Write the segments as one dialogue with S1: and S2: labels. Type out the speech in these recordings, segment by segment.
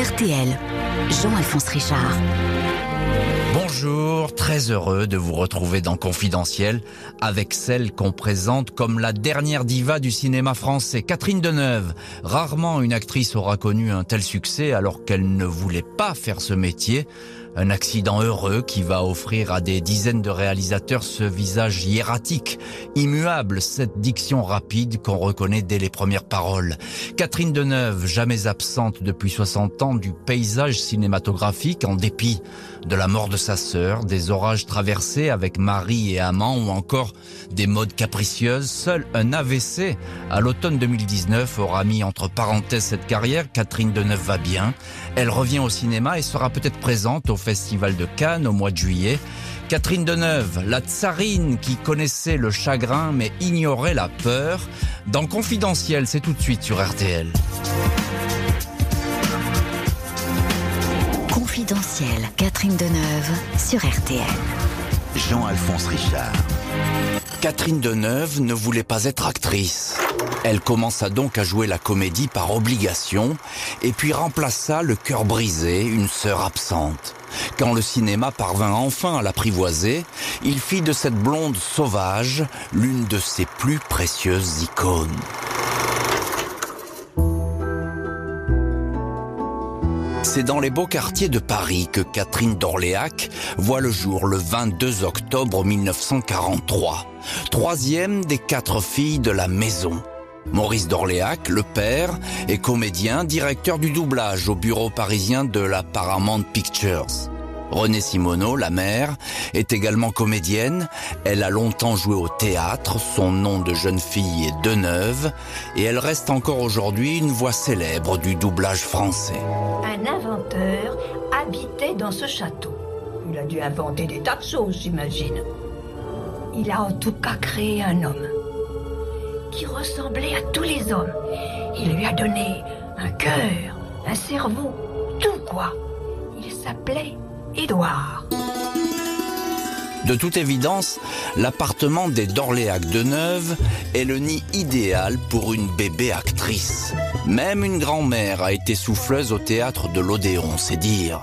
S1: RTL, Jean-Alphonse Richard.
S2: Bonjour, très heureux de vous retrouver dans Confidentiel avec celle qu'on présente comme la dernière diva du cinéma français, Catherine Deneuve. Rarement une actrice aura connu un tel succès alors qu'elle ne voulait pas faire ce métier. Un accident heureux qui va offrir à des dizaines de réalisateurs ce visage hiératique, immuable, cette diction rapide qu'on reconnaît dès les premières paroles. Catherine Deneuve, jamais absente depuis 60 ans du paysage cinématographique en dépit de la mort de sa sœur, des orages traversés avec mari et amant ou encore des modes capricieuses, seul un AVC à l'automne 2019 aura mis entre parenthèses cette carrière. Catherine Deneuve va bien. Elle revient au cinéma et sera peut-être présente au Festival de Cannes au mois de juillet. Catherine Deneuve, la tsarine qui connaissait le chagrin mais ignorait la peur. Dans Confidentiel, c'est tout de suite sur RTL.
S1: Confidentiel, Catherine Deneuve sur RTL.
S3: Jean-Alphonse Richard.
S2: Catherine Deneuve ne voulait pas être actrice. Elle commença donc à jouer la comédie par obligation et puis remplaça le cœur brisé, une sœur absente. Quand le cinéma parvint enfin à l'apprivoiser, il fit de cette blonde sauvage l'une de ses plus précieuses icônes. C'est dans les beaux quartiers de Paris que Catherine d'Orléac voit le jour le 22 octobre 1943. Troisième des quatre filles de la maison. Maurice d'Orléac, le père, est comédien, directeur du doublage au bureau parisien de la Paramount Pictures. Renée Simoneau, la mère, est également comédienne. Elle a longtemps joué au théâtre. Son nom de jeune fille est Deneuve. Et elle reste encore aujourd'hui une voix célèbre du doublage français.
S4: Un inventeur habitait dans ce château. Il a dû inventer des tas de choses, j'imagine. Il a en tout cas créé un homme qui ressemblait à tous les hommes. Il lui a donné un cœur, un cerveau, tout quoi. Il s'appelait Édouard.
S2: De toute évidence, l'appartement des d'Orléac de Neuve est le nid idéal pour une bébé actrice. Même une grand-mère a été souffleuse au théâtre de l'Odéon, c'est dire.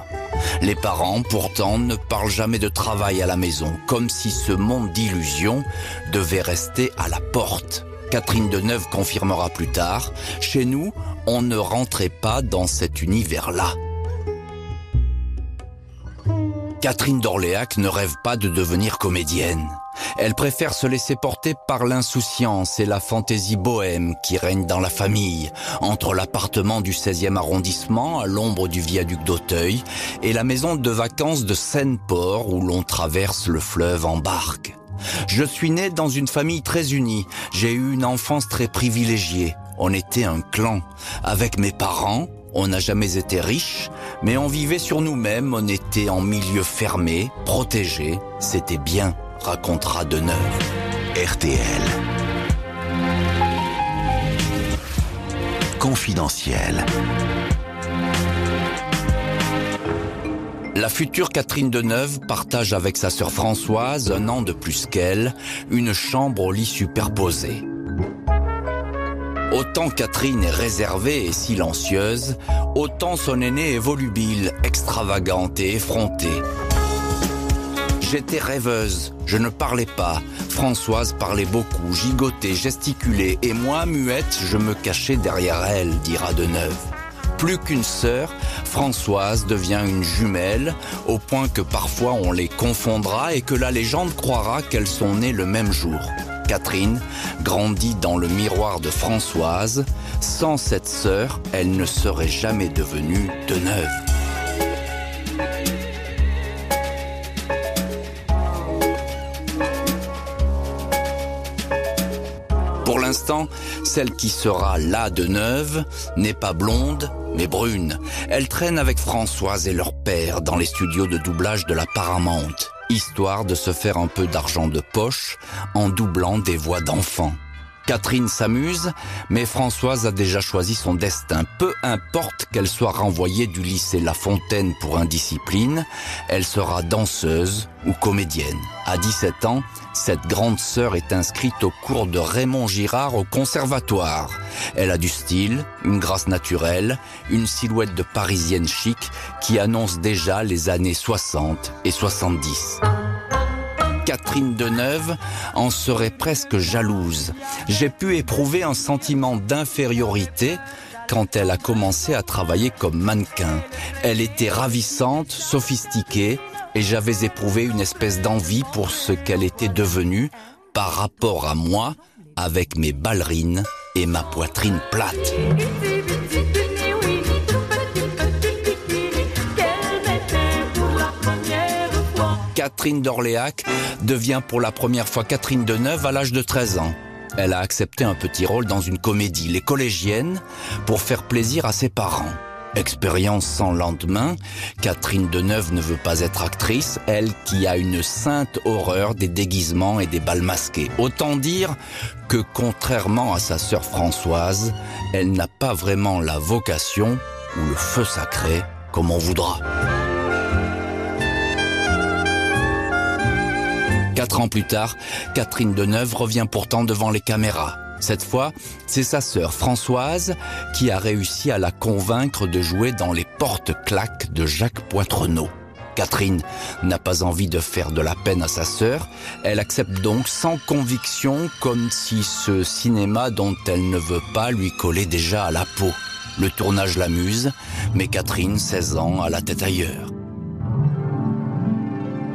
S2: Les parents, pourtant, ne parlent jamais de travail à la maison, comme si ce monde d'illusions devait rester à la porte. Catherine Deneuve confirmera plus tard, chez nous, on ne rentrait pas dans cet univers-là. Catherine d'Orléac ne rêve pas de devenir comédienne. Elle préfère se laisser porter par l'insouciance et la fantaisie bohème qui règne dans la famille, entre l'appartement du 16e arrondissement à l'ombre du viaduc d'Auteuil et la maison de vacances de Seine-Port où l'on traverse le fleuve en barque. Je suis né dans une famille très unie. J'ai eu une enfance très privilégiée. On était un clan. Avec mes parents, on n'a jamais été riches, mais on vivait sur nous-mêmes, on était en milieu fermé, protégé. C'était bien, racontera Deneuve.
S3: RTL. Confidentiel.
S2: La future Catherine Deneuve partage avec sa sœur Françoise, un an de plus qu'elle, une chambre au lit superposé. Autant Catherine est réservée et silencieuse, autant son aînée est volubile, extravagante et effrontée. J'étais rêveuse, je ne parlais pas. Françoise parlait beaucoup, gigotait, gesticulait, et moi, muette, je me cachais derrière elle, dira Deneuve. Plus qu'une sœur, Françoise devient une jumelle, au point que parfois on les confondra et que la légende croira qu'elles sont nées le même jour. Catherine grandit dans le miroir de Françoise. Sans cette sœur, elle ne serait jamais devenue Deneuve. Pour l'instant, celle qui sera là de neuve n'est pas blonde, mais brune. Elle traîne avec Françoise et leur père dans les studios de doublage de la Paramount, histoire de se faire un peu d'argent de poche en doublant des voix d'enfants. Catherine s'amuse, mais Françoise a déjà choisi son destin. Peu importe qu'elle soit renvoyée du lycée La Fontaine pour indiscipline, elle sera danseuse ou comédienne. À 17 ans, cette grande sœur est inscrite au cours de Raymond Girard au conservatoire. Elle a du style, une grâce naturelle, une silhouette de parisienne chic qui annonce déjà les années 60 et 70. Catherine Deneuve en serait presque jalouse. J'ai pu éprouver un sentiment d'infériorité quand elle a commencé à travailler comme mannequin. Elle était ravissante, sophistiquée, et j'avais éprouvé une espèce d'envie pour ce qu'elle était devenue par rapport à moi, avec mes ballerines et ma poitrine plate. Catherine d'Orléac devient pour la première fois Catherine Deneuve à l'âge de 13 ans. Elle a accepté un petit rôle dans une comédie, Les Collégiennes, pour faire plaisir à ses parents. Expérience sans lendemain, Catherine Deneuve ne veut pas être actrice, elle qui a une sainte horreur des déguisements et des balles masqués. Autant dire que contrairement à sa sœur Françoise, elle n'a pas vraiment la vocation ou le feu sacré comme on voudra. Quatre ans plus tard, Catherine Deneuve revient pourtant devant les caméras. Cette fois, c'est sa sœur Françoise qui a réussi à la convaincre de jouer dans les porte-claques de Jacques Poitrenaud. Catherine n'a pas envie de faire de la peine à sa sœur, elle accepte donc sans conviction comme si ce cinéma dont elle ne veut pas lui collait déjà à la peau. Le tournage l'amuse, mais Catherine, 16 ans, a la tête ailleurs.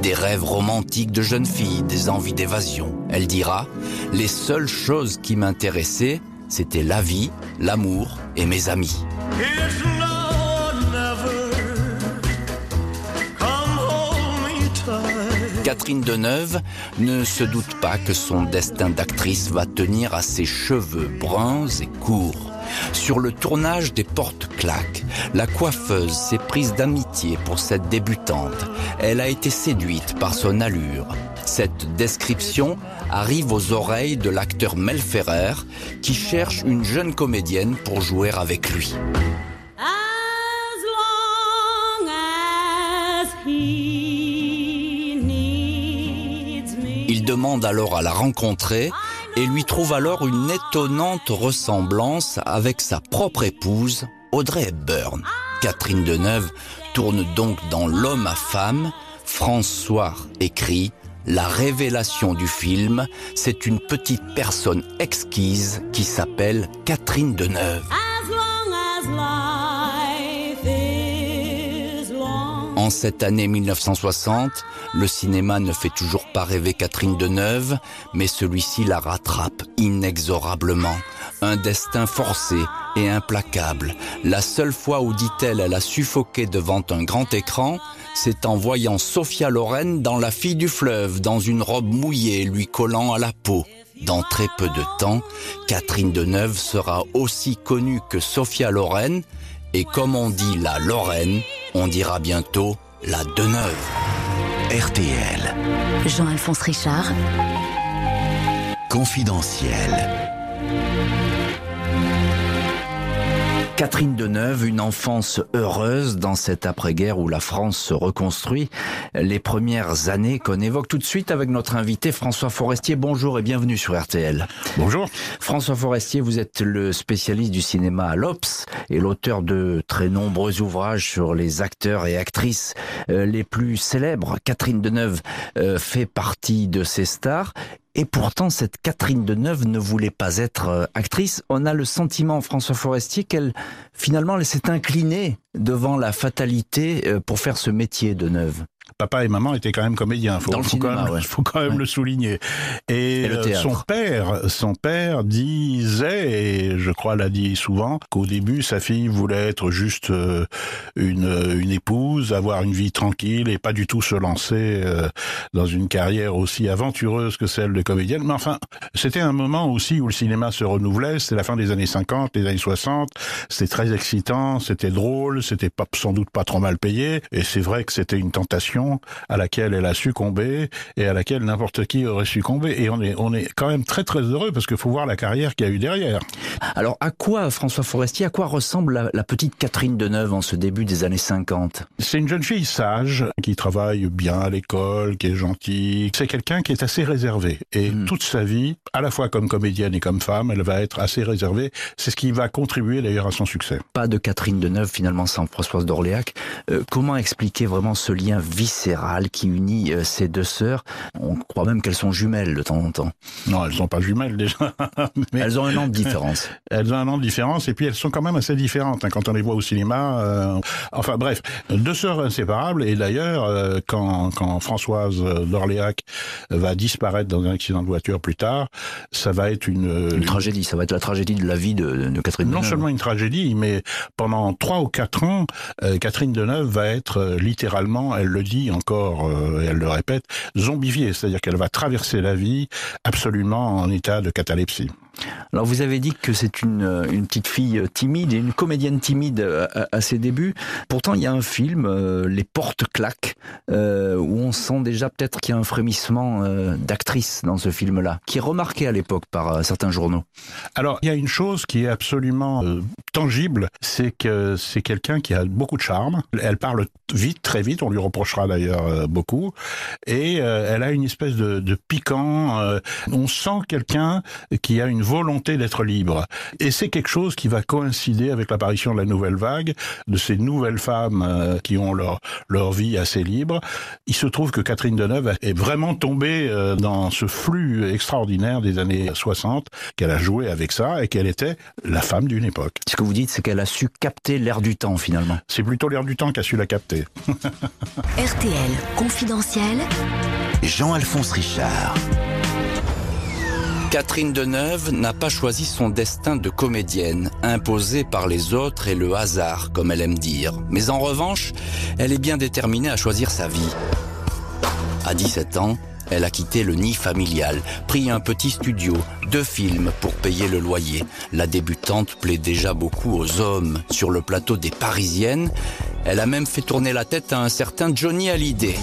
S2: Des rêves romantiques de jeune fille, des envies d'évasion. Elle dira, les seules choses qui m'intéressaient, c'était la vie, l'amour et mes amis. Catherine Deneuve ne se doute pas que son destin d'actrice va tenir à ses cheveux bruns et courts. Sur le tournage des portes-claques, la coiffeuse s'est prise d'amitié pour cette débutante. Elle a été séduite par son allure. Cette description arrive aux oreilles de l'acteur Mel Ferrer qui cherche une jeune comédienne pour jouer avec lui. Il demande alors à la rencontrer et lui trouve alors une étonnante ressemblance avec sa propre épouse, Audrey Hepburn. Catherine Deneuve tourne donc dans L'homme à femme. François écrit La révélation du film, c'est une petite personne exquise qui s'appelle Catherine Deneuve. En cette année 1960, le cinéma ne fait toujours pas rêver Catherine Deneuve, mais celui-ci la rattrape inexorablement. Un destin forcé et implacable. La seule fois où, dit-elle, elle a suffoqué devant un grand écran, c'est en voyant Sophia Loren dans La fille du fleuve, dans une robe mouillée lui collant à la peau. Dans très peu de temps, Catherine Deneuve sera aussi connue que Sophia Loren, et comme on dit la Lorraine, on dira bientôt la Deneuve.
S3: RTL.
S1: Jean-Alphonse Richard.
S3: Confidentiel.
S2: Catherine Deneuve, une enfance heureuse dans cette après-guerre où la France se reconstruit. Les premières années qu'on évoque tout de suite avec notre invité François Forestier. Bonjour et bienvenue sur RTL.
S5: Bonjour.
S2: François Forestier, vous êtes le spécialiste du cinéma à l'Obs et l'auteur de très nombreux ouvrages sur les acteurs et actrices euh, les plus célèbres. Catherine Deneuve euh, fait partie de ces stars et pourtant, cette Catherine Deneuve ne voulait pas être euh, actrice. On a le sentiment, François Forestier, qu'elle, finalement, elle s'est inclinée devant la fatalité euh, pour faire ce métier de Neuve
S5: papa et maman étaient quand même comédiens. Faut, faut
S2: cinéma,
S5: quand même,
S2: ouais.
S5: faut quand même
S2: Ouais.
S5: le souligner. Et, euh, son père, son père disait, et je crois l'a dit souvent, qu'au début sa fille voulait être juste euh, une, une épouse, avoir une vie tranquille et pas du tout se lancer euh, dans une carrière aussi aventureuse que celle de comédienne. Mais enfin, c'était un moment aussi où le cinéma se renouvelait. C'était la fin des années 50, les années 60. C'était très excitant, c'était drôle, c'était pas sans doute pas trop mal payé. Et c'est vrai que c'était une tentation à laquelle elle a succombé et à laquelle n'importe qui aurait succombé. Et on est, on est quand même très très heureux parce qu'il faut voir la carrière qu'il y a eu derrière.
S2: Alors à quoi, François Forestier, à quoi ressemble la, la petite Catherine Deneuve en ce début des années 50
S5: C'est une jeune fille sage qui travaille bien à l'école, qui est gentille. C'est quelqu'un qui est assez réservé. Et
S2: Hmm.
S5: toute sa vie, à la fois comme comédienne et comme femme, elle va être assez réservée. C'est ce qui va contribuer d'ailleurs à son succès.
S2: Pas de Catherine Deneuve finalement sans Françoise d'Orléac. Euh, comment expliquer vraiment ce lien viscéral qui unit euh, ces deux sœurs On croit même qu'elles sont jumelles de temps en temps.
S5: Non, elles sont pas jumelles déjà. Mais
S2: Elles ont un an de différence.
S5: elles ont un an de différence et puis elles sont quand même assez différentes hein, quand on les voit au cinéma. euh, enfin bref, deux sœurs inséparables. Et d'ailleurs, euh, quand, quand Françoise d'Orléac va disparaître dans un accident de voiture plus tard, ça va être une,
S2: Une tragédie, ça va être la tragédie de la vie de, de Catherine
S5: non
S2: Deneuve.
S5: seulement une tragédie, mais pendant trois ou quatre ans, euh, Catherine Deneuve va être littéralement, elle le dit encore, euh, et elle le répète, zombifiée, c'est-à-dire qu'elle va traverser la vie absolument en état de catalepsie.
S2: Alors vous avez dit que c'est une, euh, une petite fille euh, timide et une comédienne timide euh, à, ses débuts. Pourtant, il y a un film, Les Portes claquent, euh, où on sent déjà peut-être qu'il y a un frémissement d'actrice dans ce film-là, qui est remarqué à l'époque par certains journaux.
S5: Alors, il y a une chose qui est absolument tangible, c'est que c'est quelqu'un qui a beaucoup de charme. Elle parle vite, très vite, on lui reprochera d'ailleurs beaucoup, et elle a une espèce de, de piquant. on sent quelqu'un qui a une volonté d'être libre, et c'est quelque chose qui va coïncider avec l'apparition de la nouvelle vague, de ces nouvelles femmes euh, qui ont leur leur vie assez libre. Il se trouve que Catherine Deneuve est vraiment tombée euh, dans ce flux extraordinaire des années 60, qu'elle a joué avec ça et qu'elle était la femme d'une époque.
S2: Ce que vous dites, c'est qu'elle a su capter l'air du temps finalement.
S5: C'est plutôt l'air du temps qu'a su la capter.
S1: RTL confidentiel.
S3: Jean-Alphonse Richard.
S2: Catherine Deneuve n'a pas choisi son destin de comédienne, imposé par les autres et le hasard, comme elle aime dire. Mais en revanche, elle est bien déterminée à choisir sa vie. À 17 ans, elle a quitté le nid familial, pris un petit studio, deux films pour payer le loyer. La débutante plaît déjà beaucoup aux hommes. Sur le plateau des Parisiennes, elle a même fait tourner la tête à un certain Johnny Hallyday.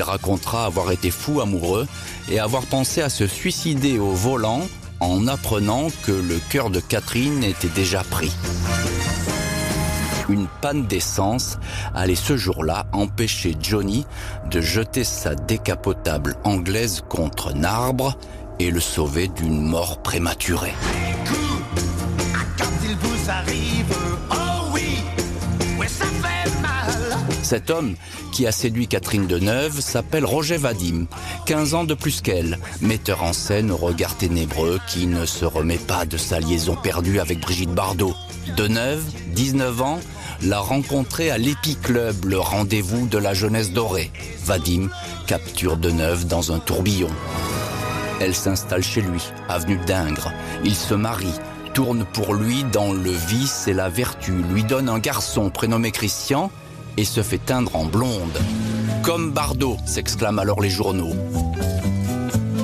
S2: Il racontera avoir été fou amoureux et avoir pensé à se suicider au volant en apprenant que le cœur de Catherine était déjà pris. Une panne d'essence allait ce jour-là empêcher Johnny de jeter sa décapotable anglaise contre un arbre et le sauver d'une mort prématurée. Cet homme qui a séduit Catherine Deneuve s'appelle Roger Vadim, 15 ans de plus qu'elle, metteur en scène au regard ténébreux qui ne se remet pas de sa liaison perdue avec Brigitte Bardot. Deneuve, 19 ans, l'a rencontré à l'Epi Club, le rendez-vous de la jeunesse dorée. Vadim capture Deneuve dans un tourbillon. Elle s'installe chez lui, avenue d'Ingres. Il se marie, tourne pour lui dans le vice et la vertu, lui donne un garçon prénommé Christian et se fait teindre en blonde. Comme Bardot, s'exclament alors les journaux.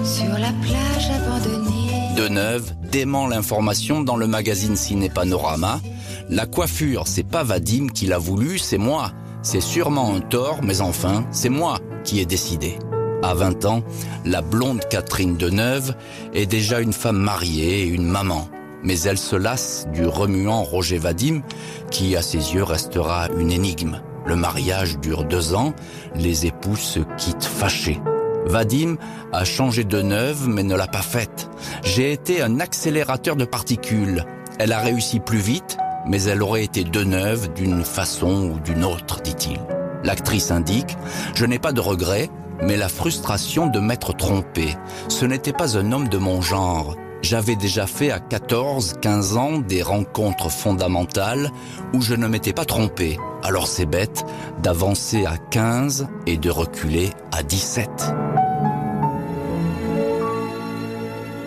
S6: Sur la plage abandonnée.
S2: Deneuve dément l'information dans le magazine Ciné Panorama. La coiffure, c'est pas Vadim qui l'a voulu, c'est moi. C'est sûrement un tort, mais enfin, c'est moi qui ai décidé. À 20 ans, la blonde Catherine Deneuve est déjà une femme mariée et une maman. Mais elle se lasse du remuant Roger Vadim, qui à ses yeux restera une énigme. Le mariage dure deux ans, les époux se quittent fâchés. Vadim a changé de neuve mais ne l'a pas faite. J'ai été un accélérateur de particules. Elle a réussi plus vite, mais elle aurait été de neuve d'une façon ou d'une autre, dit-il. L'actrice indique, je n'ai pas de regrets, mais la frustration de m'être trompé. Ce n'était pas un homme de mon genre. J'avais déjà fait à 14, 15 ans des rencontres fondamentales où je ne m'étais pas trompé. Alors c'est bête d'avancer à 15 et de reculer à 17.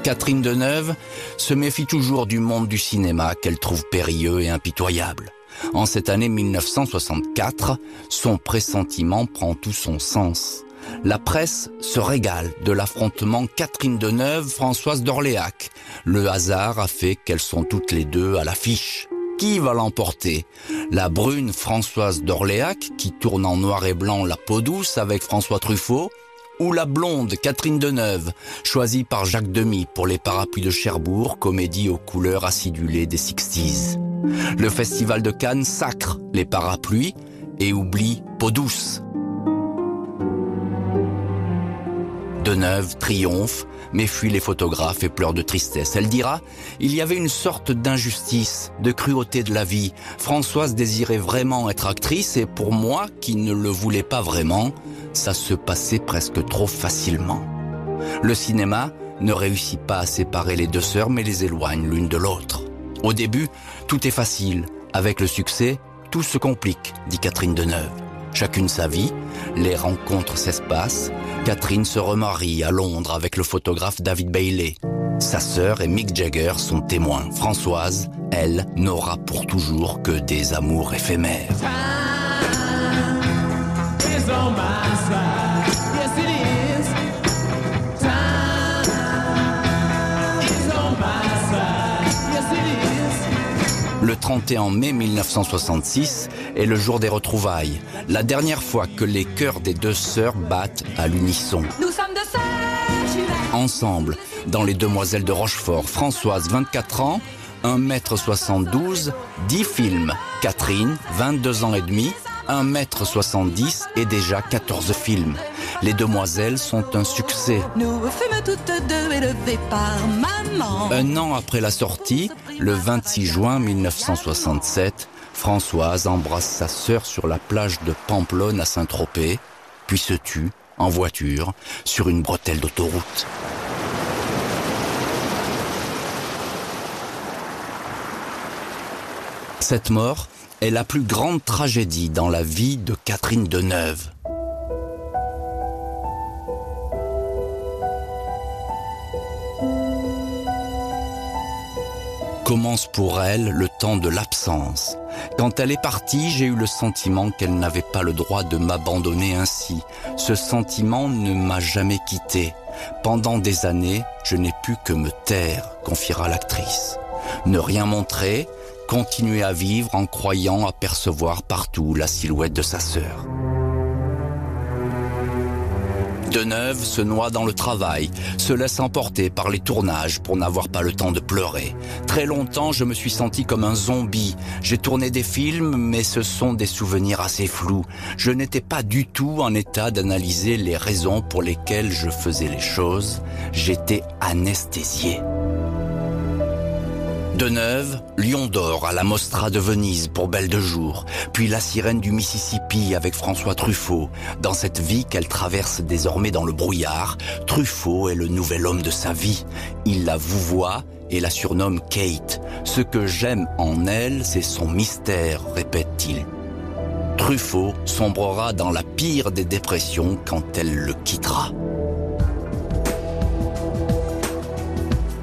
S2: Catherine Deneuve se méfie toujours du monde du cinéma qu'elle trouve périlleux et impitoyable. En cette année 1964, son pressentiment prend tout son sens. La presse se régale de l'affrontement Catherine Deneuve-Françoise d'Orléac. Le hasard a fait qu'elles sont toutes les deux à l'affiche. Qui va l'emporter? La brune Françoise d'Orléac, qui tourne en noir et blanc La peau douce avec François Truffaut, ou la blonde Catherine Deneuve, choisie par Jacques Demy pour les parapluies de Cherbourg, comédie aux couleurs acidulées des Sixties. Le festival de Cannes sacre les parapluies et oublie Peau douce. Deneuve triomphe, mais fuit les photographes et pleure de tristesse. Elle dira Il y avait une sorte d'injustice, de cruauté de la vie. Françoise désirait vraiment être actrice et pour moi, qui ne le voulais pas vraiment, ça se passait presque trop facilement. Le cinéma ne réussit pas à séparer les deux sœurs mais les éloigne l'une de l'autre. Au début, tout est facile. Avec le succès, tout se complique, dit Catherine Deneuve. Chacune sa vie, les rencontres s'espacent. Catherine se remarie à Londres avec le photographe David Bailey. Sa sœur et Mick Jagger sont témoins. Françoise, elle, n'aura pour toujours que des amours éphémères. Le 31 mai 1966 est le jour des retrouvailles, la dernière fois que les cœurs des deux sœurs battent à l'unisson.
S7: Nous sommes de sœurs.
S2: Ensemble, dans Les Demoiselles de Rochefort, Françoise, 24 ans, 1m72, 10 films. Catherine, 22 ans et demi, 1m70 et déjà 14 films. Les Demoiselles sont un succès.
S7: Nous fûmes toutes deux élevées par maman.
S2: Un an après la sortie, le 26 juin 1967, Françoise embrasse sa sœur sur la plage de Pamplonne à Saint-Tropez, puis se tue en voiture sur une bretelle d'autoroute. Cette mort est la plus grande tragédie dans la vie de Catherine Deneuve. Commence pour elle le temps de l'absence. Quand elle est partie, j'ai eu le sentiment qu'elle n'avait pas le droit de m'abandonner ainsi. Ce sentiment ne m'a jamais quitté. Pendant des années, je n'ai pu que me taire, confiera l'actrice. Ne rien montrer, continuer à vivre en croyant apercevoir partout la silhouette de sa sœur. Deneuve se noie dans le travail, se laisse emporter par les tournages pour n'avoir pas le temps de pleurer. Très longtemps, je me suis senti comme un zombie. J'ai tourné des films, mais ce sont des souvenirs assez flous. Je n'étais pas du tout en état d'analyser les raisons pour lesquelles je faisais les choses. J'étais anesthésié. Deneuve, Lion d'or à la Mostra de Venise pour Belle de jour, puis La sirène du Mississippi avec François Truffaut. Dans cette vie qu'elle traverse désormais dans le brouillard, Truffaut est le nouvel homme de sa vie. Il la vouvoie et la surnomme Kate. Ce que j'aime en elle, c'est son mystère, répète-t-il. Truffaut sombrera dans la pire des dépressions quand elle le quittera.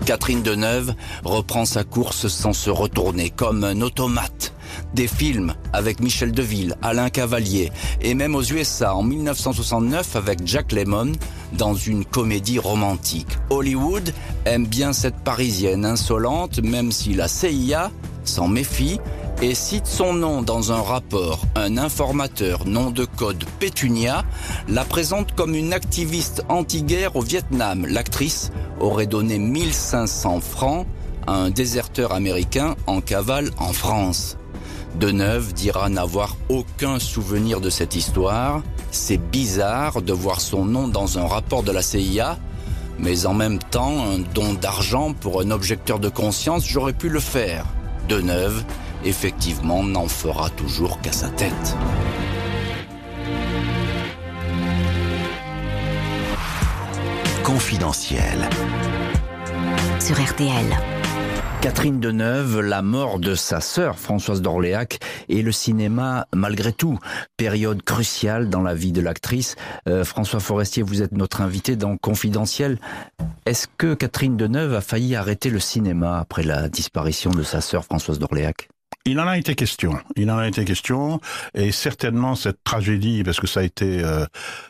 S2: Catherine Deneuve reprend sa course sans se retourner, comme un automate. Des films avec Michel Deville, Alain Cavalier, et même aux USA en 1969 avec Jack Lemmon dans une comédie romantique. Hollywood aime bien cette parisienne insolente, même si la CIA s'en méfie et cite son nom dans un rapport. Un informateur, nom de code Pétunia, la présente comme une activiste anti-guerre au Vietnam. L'actrice aurait donné 1500 francs à un déserteur américain en cavale en France. Deneuve dira n'avoir aucun souvenir de cette histoire. C'est bizarre de voir son nom dans un rapport de la CIA, mais en même temps, un don d'argent pour un objecteur de conscience, j'aurais pu le faire. Deneuve effectivement, n'en fera toujours qu'à sa tête.
S3: Confidentiel.
S1: Sur RTL.
S2: Catherine Deneuve, la mort de sa sœur Françoise d'Orléac et le cinéma malgré tout, période cruciale dans la vie de l'actrice. Euh, François Forestier, vous êtes notre invité dans Confidentiel. Est-ce que Catherine Deneuve a failli arrêter le cinéma après la disparition de sa sœur Françoise d'Orléac?
S5: Il en a été question. Il en a été question, et certainement cette tragédie, parce que ça a été euh,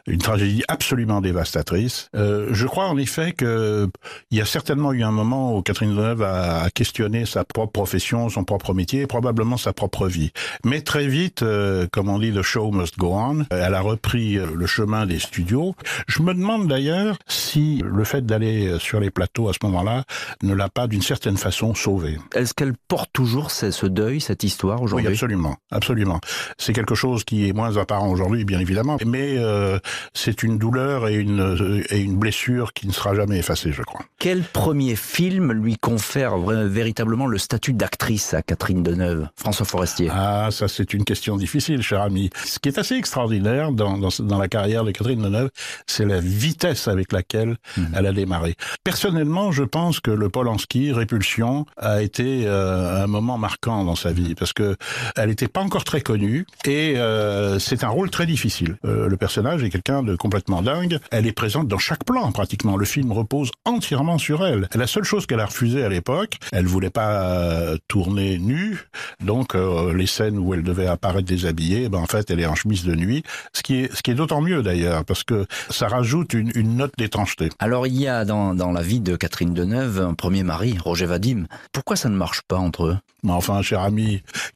S5: une tragédie absolument dévastatrice. Euh, je crois en effet que il y a certainement eu un moment où Catherine Deneuve a, a questionné sa propre profession, son propre métier, probablement sa propre vie. Mais très vite, euh, comme on dit, the show must go on. Elle a repris le chemin des studios. Je me demande d'ailleurs si le fait d'aller sur les plateaux à ce moment-là ne l'a pas d'une certaine façon sauvée.
S2: Est-ce qu'elle porte toujours ce deuil, cette histoire aujourd'hui?
S5: Oui, absolument, absolument. C'est quelque chose qui est moins apparent aujourd'hui, bien évidemment, mais euh, c'est une douleur et une euh, et une blessure qui ne sera jamais effacée, je crois.
S2: Quel premier film lui confère véritablement le statut d'actrice à Catherine Deneuve François Forestier?
S5: Ah, ça c'est une question difficile, cher ami. Ce qui est assez extraordinaire dans, dans, dans la carrière de Catherine Deneuve, c'est la vitesse avec laquelle elle a démarré. Personnellement, je pense que le Polanski, Répulsion, a été euh, un moment marquant dans sa vie parce que elle n'était pas encore très connue et euh, c'est un rôle très difficile. Euh, le personnage est quelqu'un de complètement dingue. Elle est présente dans chaque plan pratiquement. Le film repose entièrement sur elle. La seule chose qu'elle a refusée à l'époque, elle voulait pas euh, tourner nue, donc euh, les scènes où elle devait apparaître déshabillée, ben en fait elle est en chemise de nuit, ce qui est ce qui est d'autant mieux d'ailleurs parce que ça rajoute une, une note d'étrangeté.
S2: Alors il y a dans, dans la vie de Catherine Deneuve un premier mari, Roger Vadim. Pourquoi ça ne marche pas entre eux?
S5: Mais enfin, cher ami,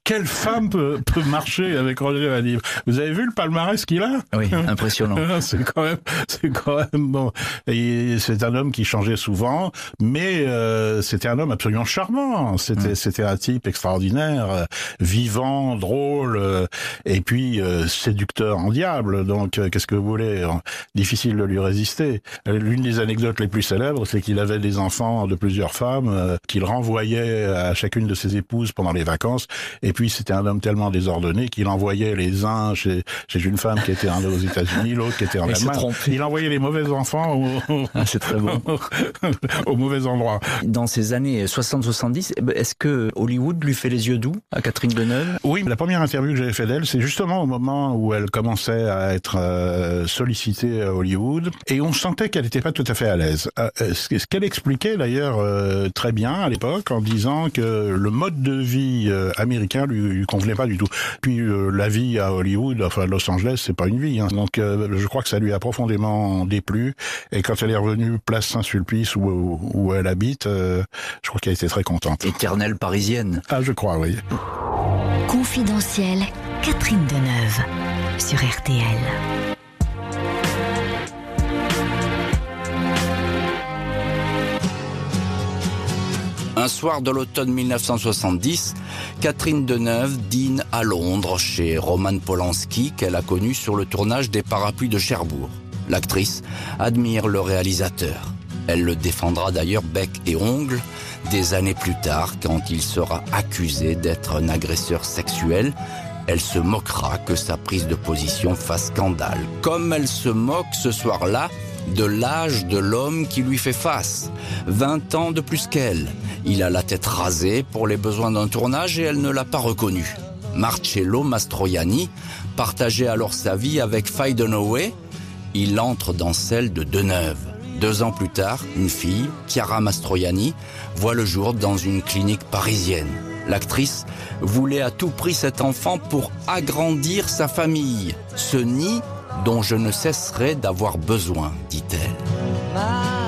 S5: quelle femme peut, peut marcher avec Roger Vadim Vous avez vu le palmarès qu'il a?
S2: Oui, impressionnant.
S5: c'est quand même, c'est quand même bon. C'est un homme qui changeait souvent, mais euh, c'était un homme absolument charmant. C'était, c'était un type extraordinaire, euh, vivant, drôle, euh, et puis euh, séducteur en diable. Donc, qu'est-ce que vous voulez? Difficile de lui résister. L'une des anecdotes les plus célèbres, c'est qu'il avait des enfants de plusieurs femmes qu'il renvoyait à chacune de ses épouses pendant les vacances. Et puis, c'était un homme tellement désordonné qu'il envoyait les uns chez, chez une femme qui était aux États-Unis, l'autre qui était en Allemagne. Il envoyait les mauvais enfants au, au-
S2: Ah, très bon.
S5: mauvais endroit.
S2: Dans ces années 60-70, eh ben, est-ce que Hollywood lui fait les yeux doux à Catherine Deneuve?
S5: Oui, la première interview que j'avais fait d'elle, c'est justement au moment où elle commençait à être euh, sollicitée à Hollywood, et on sentait qu'elle n'était pas tout à fait à l'aise. Euh, euh, ce qu'elle expliquait d'ailleurs très bien à l'époque, en disant que le mode de vie américain lui, lui convenait pas du tout. Puis euh, la vie à Hollywood, enfin à Los Angeles, c'est pas une vie. hein. Donc euh, je crois que ça lui a profondément déplu. Et quand elle est revenue place Saint-Sulpice où, où, où elle habite, euh, je crois qu'elle était très contente.
S2: Éternelle parisienne.
S5: Ah, je crois, oui.
S1: Confidentiel, Catherine Deneuve sur RTL.
S2: Un soir de l'automne 1970, Catherine Deneuve dîne à Londres chez Roman Polanski qu'elle a connu sur le tournage des Parapluies de Cherbourg. L'actrice admire le réalisateur. Elle le défendra d'ailleurs bec et ongle des années plus tard quand il sera accusé d'être un agresseur sexuel. Elle se moquera que sa prise de position fasse scandale, comme elle se moque ce soir-là de l'âge de l'homme qui lui fait face. 20 ans de plus qu'elle. Il a la tête rasée pour les besoins d'un tournage et elle ne l'a pas reconnu. Marcello Mastroianni partageait alors sa vie avec Faye. Il entre dans celle de Deneuve. Deux ans plus tard, une fille, Chiara Mastroianni, voit le jour dans une clinique parisienne. L'actrice voulait à tout prix cet enfant pour agrandir sa famille. Ce nid dont je ne cesserai d'avoir besoin, dit-elle.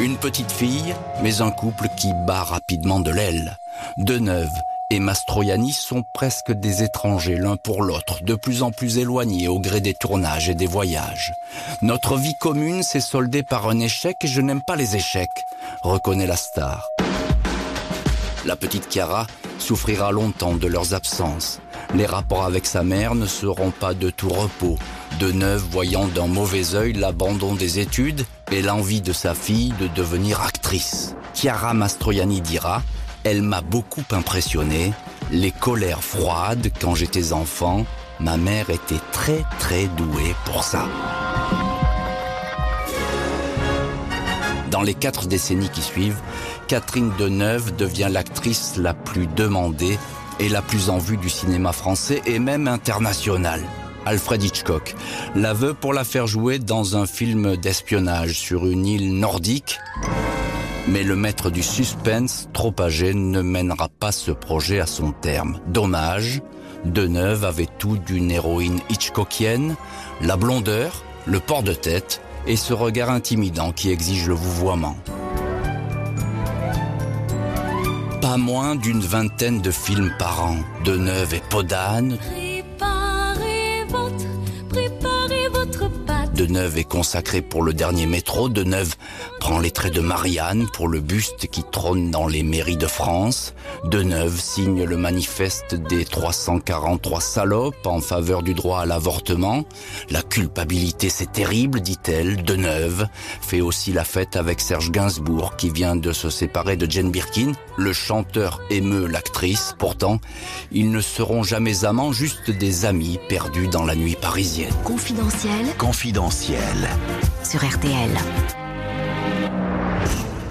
S2: Une petite fille, mais un couple qui bat rapidement de l'aile. Deneuve et Mastroianni sont presque des étrangers l'un pour l'autre, de plus en plus éloignés au gré des tournages et des voyages. Notre vie commune s'est soldée par un échec et je n'aime pas les échecs, reconnaît la star. La petite Chiara souffrira longtemps de leurs absences. Les rapports avec sa mère ne seront pas de tout repos. Deneuve voyant d'un mauvais œil l'abandon des études et l'envie de sa fille de devenir actrice. Chiara Mastroianni dira Elle m'a beaucoup impressionné. Les colères froides quand j'étais enfant, ma mère était très très douée pour ça. Dans les quatre décennies qui suivent, Catherine Deneuve devient l'actrice la plus demandée et la plus en vue du cinéma français et même international. Alfred Hitchcock la veut pour la faire jouer dans un film d'espionnage sur une île nordique Mais le maître du suspense, trop âgé, ne mènera pas ce projet à son terme. Dommage, Deneuve avait tout d'une héroïne hitchcockienne, la blondeur, le port de tête et ce regard intimidant qui exige le vouvoiement. Pas moins d'une vingtaine de films par an, Deneuve et Podane, Deneuve est consacré pour le dernier métro. Deneuve prend les traits de Marianne pour le buste qui trône dans les mairies de France. Deneuve signe le manifeste des 343 salopes en faveur du droit à l'avortement. La culpabilité c'est terrible, dit-elle. Deneuve fait aussi la fête avec Serge Gainsbourg qui vient de se séparer de Jane Birkin. Le chanteur émeut l'actrice. Pourtant, ils ne seront jamais amants, juste des amis perdus dans la nuit parisienne.
S1: Confidentiel
S3: Confidentiel.
S1: Sur RTL.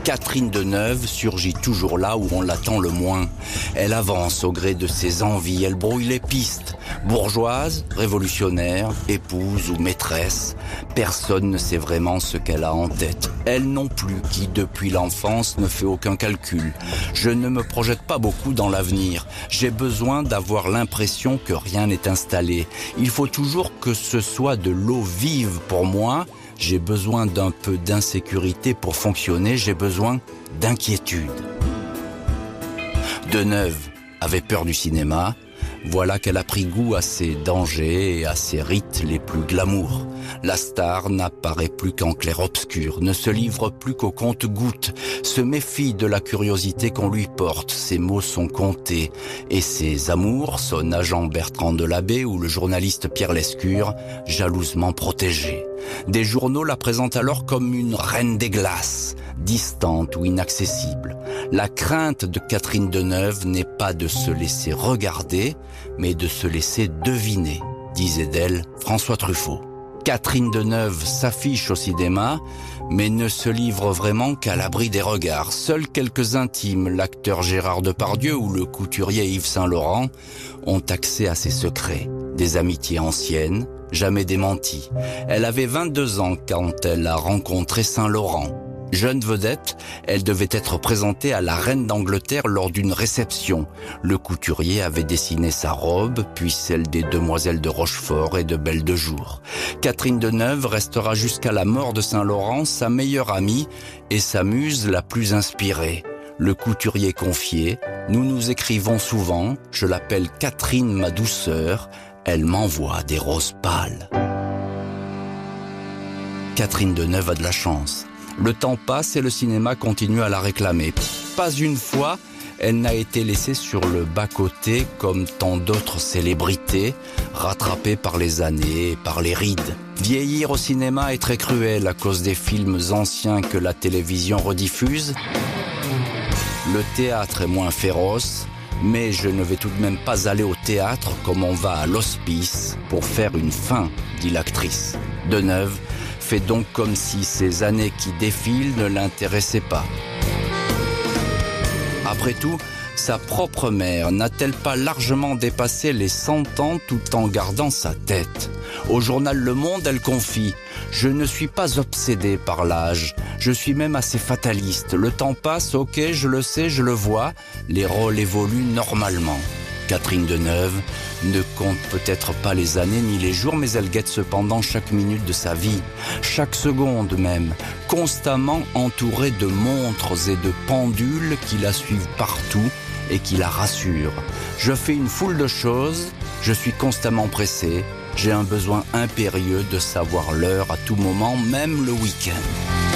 S2: Catherine Deneuve surgit toujours là où on l'attend le moins. Elle avance au gré de ses envies, elle brouille les pistes. Bourgeoise, révolutionnaire, épouse ou maîtresse, personne ne sait vraiment ce qu'elle a en tête. Elle non plus, qui depuis l'enfance ne fait aucun calcul. Je ne me projette pas beaucoup dans l'avenir. J'ai besoin d'avoir l'impression que rien n'est installé. Il faut toujours que ce soit de l'eau vive pour moi j'ai besoin d'un peu d'insécurité pour fonctionner, j'ai besoin d'inquiétude. Deneuve avait peur du cinéma, voilà qu'elle a pris goût à ses dangers et à ses rites les plus glamour. La star n'apparaît plus qu'en clair-obscur, ne se livre plus qu'au compte-gouttes, se méfie de la curiosité qu'on lui porte, ses mots sont comptés, et ses amours, son agent Bertrand Delabé ou le journaliste Pierre Lescure, jalousement protégés. Des journaux la présentent alors comme une reine des glaces, distante ou inaccessible. La crainte de Catherine Deneuve n'est pas de se laisser regarder, mais de se laisser deviner, disait d'elle François Truffaut. Catherine Deneuve s'affiche au cinéma, mais ne se livre vraiment qu'à l'abri des regards. Seuls quelques intimes, l'acteur Gérard Depardieu ou le couturier Yves Saint-Laurent, ont accès à ses secrets. Des amitiés anciennes, jamais démenties. Elle avait 22 ans quand elle a rencontré Saint-Laurent. Jeune vedette, elle devait être présentée à la reine d'Angleterre lors d'une réception. Le couturier avait dessiné sa robe, puis celle des demoiselles de Rochefort et de Belle de Jour. Catherine Deneuve restera jusqu'à la mort de Saint-Laurent sa meilleure amie et sa muse la plus inspirée. Le couturier confié, nous nous écrivons souvent, je l'appelle Catherine ma douceur, elle m'envoie des roses pâles. Catherine Deneuve a de la chance. Le temps passe et le cinéma continue à la réclamer. Pas une fois, elle n'a été laissée sur le bas-côté comme tant d'autres célébrités, rattrapées par les années par les rides. Vieillir au cinéma est très cruel à cause des films anciens que la télévision rediffuse. Le théâtre est moins féroce, mais je ne vais tout de même pas aller au théâtre comme on va à l'hospice pour faire une fin, dit l'actrice. Deneuve fait donc comme si ces années qui défilent ne l'intéressaient pas. Après tout, sa propre mère n'a-t-elle pas largement dépassé les 100 ans tout en gardant sa tête? Au journal Le Monde, elle confie « Je ne suis pas obsédée par l'âge, je suis même assez fataliste. Le temps passe, ok, je le sais, je le vois, les rôles évoluent normalement. » Catherine Deneuve ne compte peut-être pas les années ni les jours, mais elle guette cependant chaque minute de sa vie, chaque seconde même, constamment entourée de montres et de pendules qui la suivent partout et qui la rassurent. Je fais une foule de choses, je suis constamment pressé, j'ai un besoin impérieux de savoir l'heure à tout moment, même le week-end.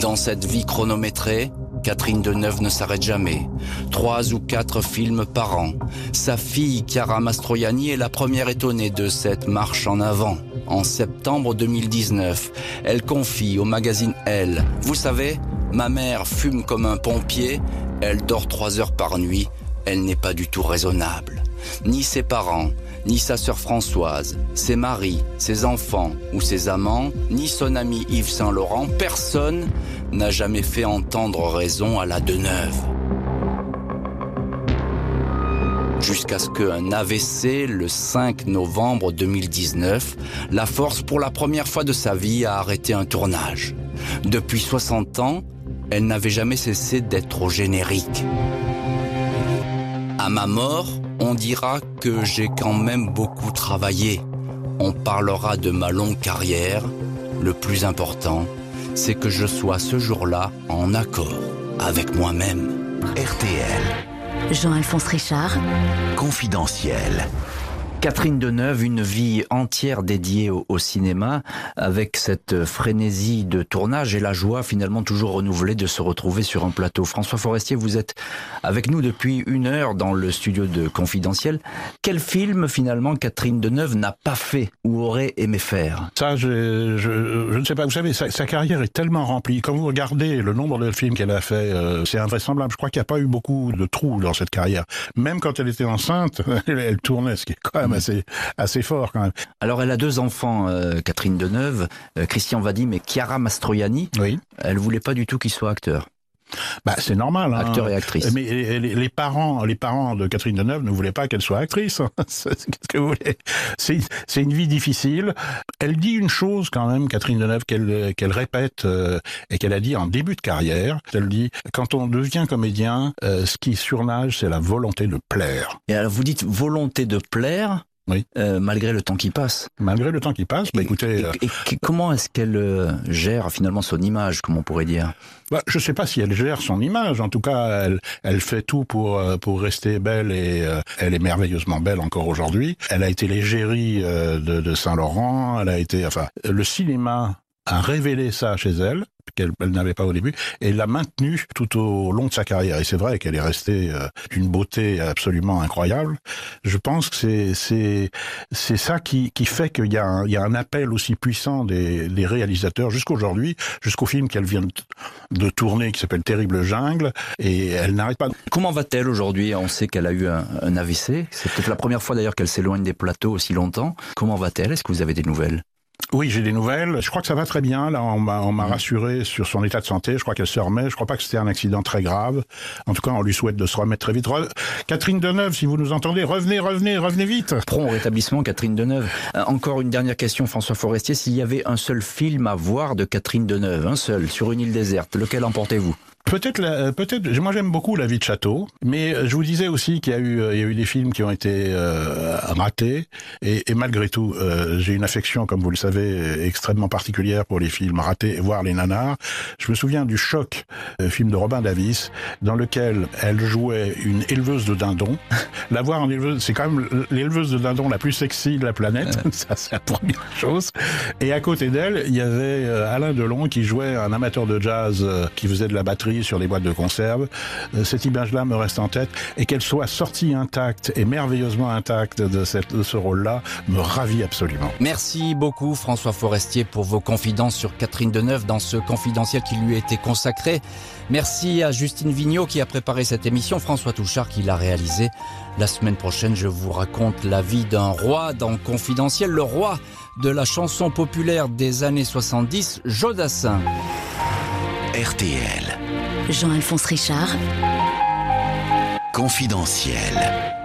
S2: Dans cette vie chronométrée, Catherine Deneuve ne s'arrête jamais. Trois ou quatre films par an. Sa fille, Chiara Mastroianni, est la première étonnée de cette marche en avant. En septembre 2019, elle confie au magazine Elle, Vous savez, ma mère fume comme un pompier, elle dort trois heures par nuit, elle n'est pas du tout raisonnable. Ni ses parents, ni sa sœur Françoise, ses maris, ses enfants ou ses amants, ni son ami Yves Saint-Laurent, personne n'a jamais fait entendre raison à la Deneuve. jusqu'à ce qu'un AVC, le 5 novembre 2019, la force pour la première fois de sa vie à arrêter un tournage. Depuis 60 ans, elle n'avait jamais cessé d'être au générique. À ma mort, on dira que j'ai quand même beaucoup travaillé. On parlera de ma longue carrière. Le plus important, c'est que je sois ce jour-là en accord avec moi-même.
S3: RTL,
S1: Jean-Alphonse Richard,
S3: confidentiel.
S2: Catherine Deneuve, une vie entière dédiée au, cinéma, avec cette frénésie de tournage et la joie finalement toujours renouvelée de se retrouver sur un plateau. François Forestier, vous êtes avec nous depuis une heure dans le studio de Confidentiel. Quel film finalement Catherine Deneuve n'a pas fait ou aurait aimé faire?
S5: Ça, je, ne sais pas. Vous savez, sa, sa carrière est tellement remplie. Quand vous regardez le nombre de films qu'elle a fait, euh, c'est invraisemblable. Je crois qu'il n'y a pas eu beaucoup de trous dans cette carrière. Même quand elle était enceinte, elle, elle tournait, ce qui est quand même assez, assez fort quand même.
S2: Alors elle a deux enfants, euh, Catherine Deneuve, euh, Christian Vadim et Chiara Mastroianni.
S5: Oui.
S2: Elle voulait pas du tout qu'il soit acteur.
S5: Bah, c'est normal. Hein.
S2: Acteur et actrice.
S5: Mais les, les- les parents, les parents de Catherine Deneuve ne voulaient pas qu'elle soit actrice. Qu'est-ce que vous voulez C'est c'est une vie difficile. Elle dit une chose quand même, Catherine Deneuve, qu'elle qu'elle répète euh, et qu'elle a dit en début de carrière. Elle dit quand on devient comédien, euh, ce qui surnage, c'est la volonté de plaire.
S2: Et alors vous dites volonté de plaire,
S5: Oui.
S2: euh, malgré le temps qui passe.
S5: Malgré le temps qui passe, bah, écoutez,
S2: et-
S5: euh,
S2: et, et comment est-ce qu'elle euh, gère finalement son image, comme on pourrait dire?
S5: Bah, je sais pas si elle gère son image. En tout cas, elle, elle fait tout pour pour rester belle et euh, elle est merveilleusement belle encore aujourd'hui. Elle a été l'égérie euh, de, de Saint-Laurent. Elle a été, enfin, le cinéma a révélé ça chez elle qu'elle elle n'avait pas au début et l'a maintenue tout au long de sa carrière. Et c'est vrai qu'elle est restée euh, d'une beauté absolument incroyable. Je pense que c'est c'est c'est ça qui qui fait qu'il y a un, il y a un appel aussi puissant des, des réalisateurs jusqu'aujourd'hui, jusqu'au film qu'elle vient de, de tourner qui s'appelle Terrible Jungle et elle n'arrête pas.
S2: Comment va-t-elle aujourd'hui? On sait qu'elle a eu un, un AVC. C'est peut-être la première fois d'ailleurs qu'elle s'éloigne des plateaux aussi longtemps. Comment va-t-elle? Est-ce que vous avez des nouvelles?
S5: Oui, j'ai des nouvelles. Je crois que ça va très bien. Là, on m'a rassuré sur son état de santé. Je crois qu'elle se remet. Je crois pas que c'était un accident très grave. En tout cas, on lui souhaite de se remettre très vite. Catherine Deneuve, si vous nous entendez, revenez, revenez, revenez vite.
S2: Prompt rétablissement, Catherine Deneuve. Euh, encore une dernière question, François Forestier. S'il y avait un seul film à voir de Catherine Deneuve, un seul, sur une île déserte, lequel emportez-vous
S5: Peut-être, la- euh, peut-être. Moi, j'aime beaucoup La vie de château, mais euh, je vous disais aussi qu'il y a eu, euh, il y a eu des films qui ont été euh, ratés, et, et malgré tout, euh, j'ai une affection, comme vous le savez, extrêmement particulière pour les films ratés, voire les nanars. Je me souviens du choc, euh, film de Robin Davis, dans lequel elle jouait une éleveuse de dindons. La voir en éleveuse, c'est quand même l'éleveuse de dindons la plus sexy de la planète. Ça, c'est la première chose. Et à côté d'elle, il y avait Alain Delon qui jouait un amateur de jazz qui faisait de la batterie sur les boîtes de conserve. Euh, Cette image-là me reste en tête et qu'elle soit sortie intacte et merveilleusement intacte de, cette, de ce rôle-là me ravit absolument.
S2: Merci beaucoup François Forestier pour vos confidences sur Catherine Deneuve dans ce confidentiel qui lui a été consacré. Merci à Justine Vignot qui a préparé cette émission, François Touchard qui l'a réalisé. La semaine prochaine, je vous raconte la vie d'un roi dans Confidentiel, le roi de la chanson populaire des années 70, Jodassin.
S3: RTL,
S1: Jean-Alphonse Richard,
S3: confidentiel.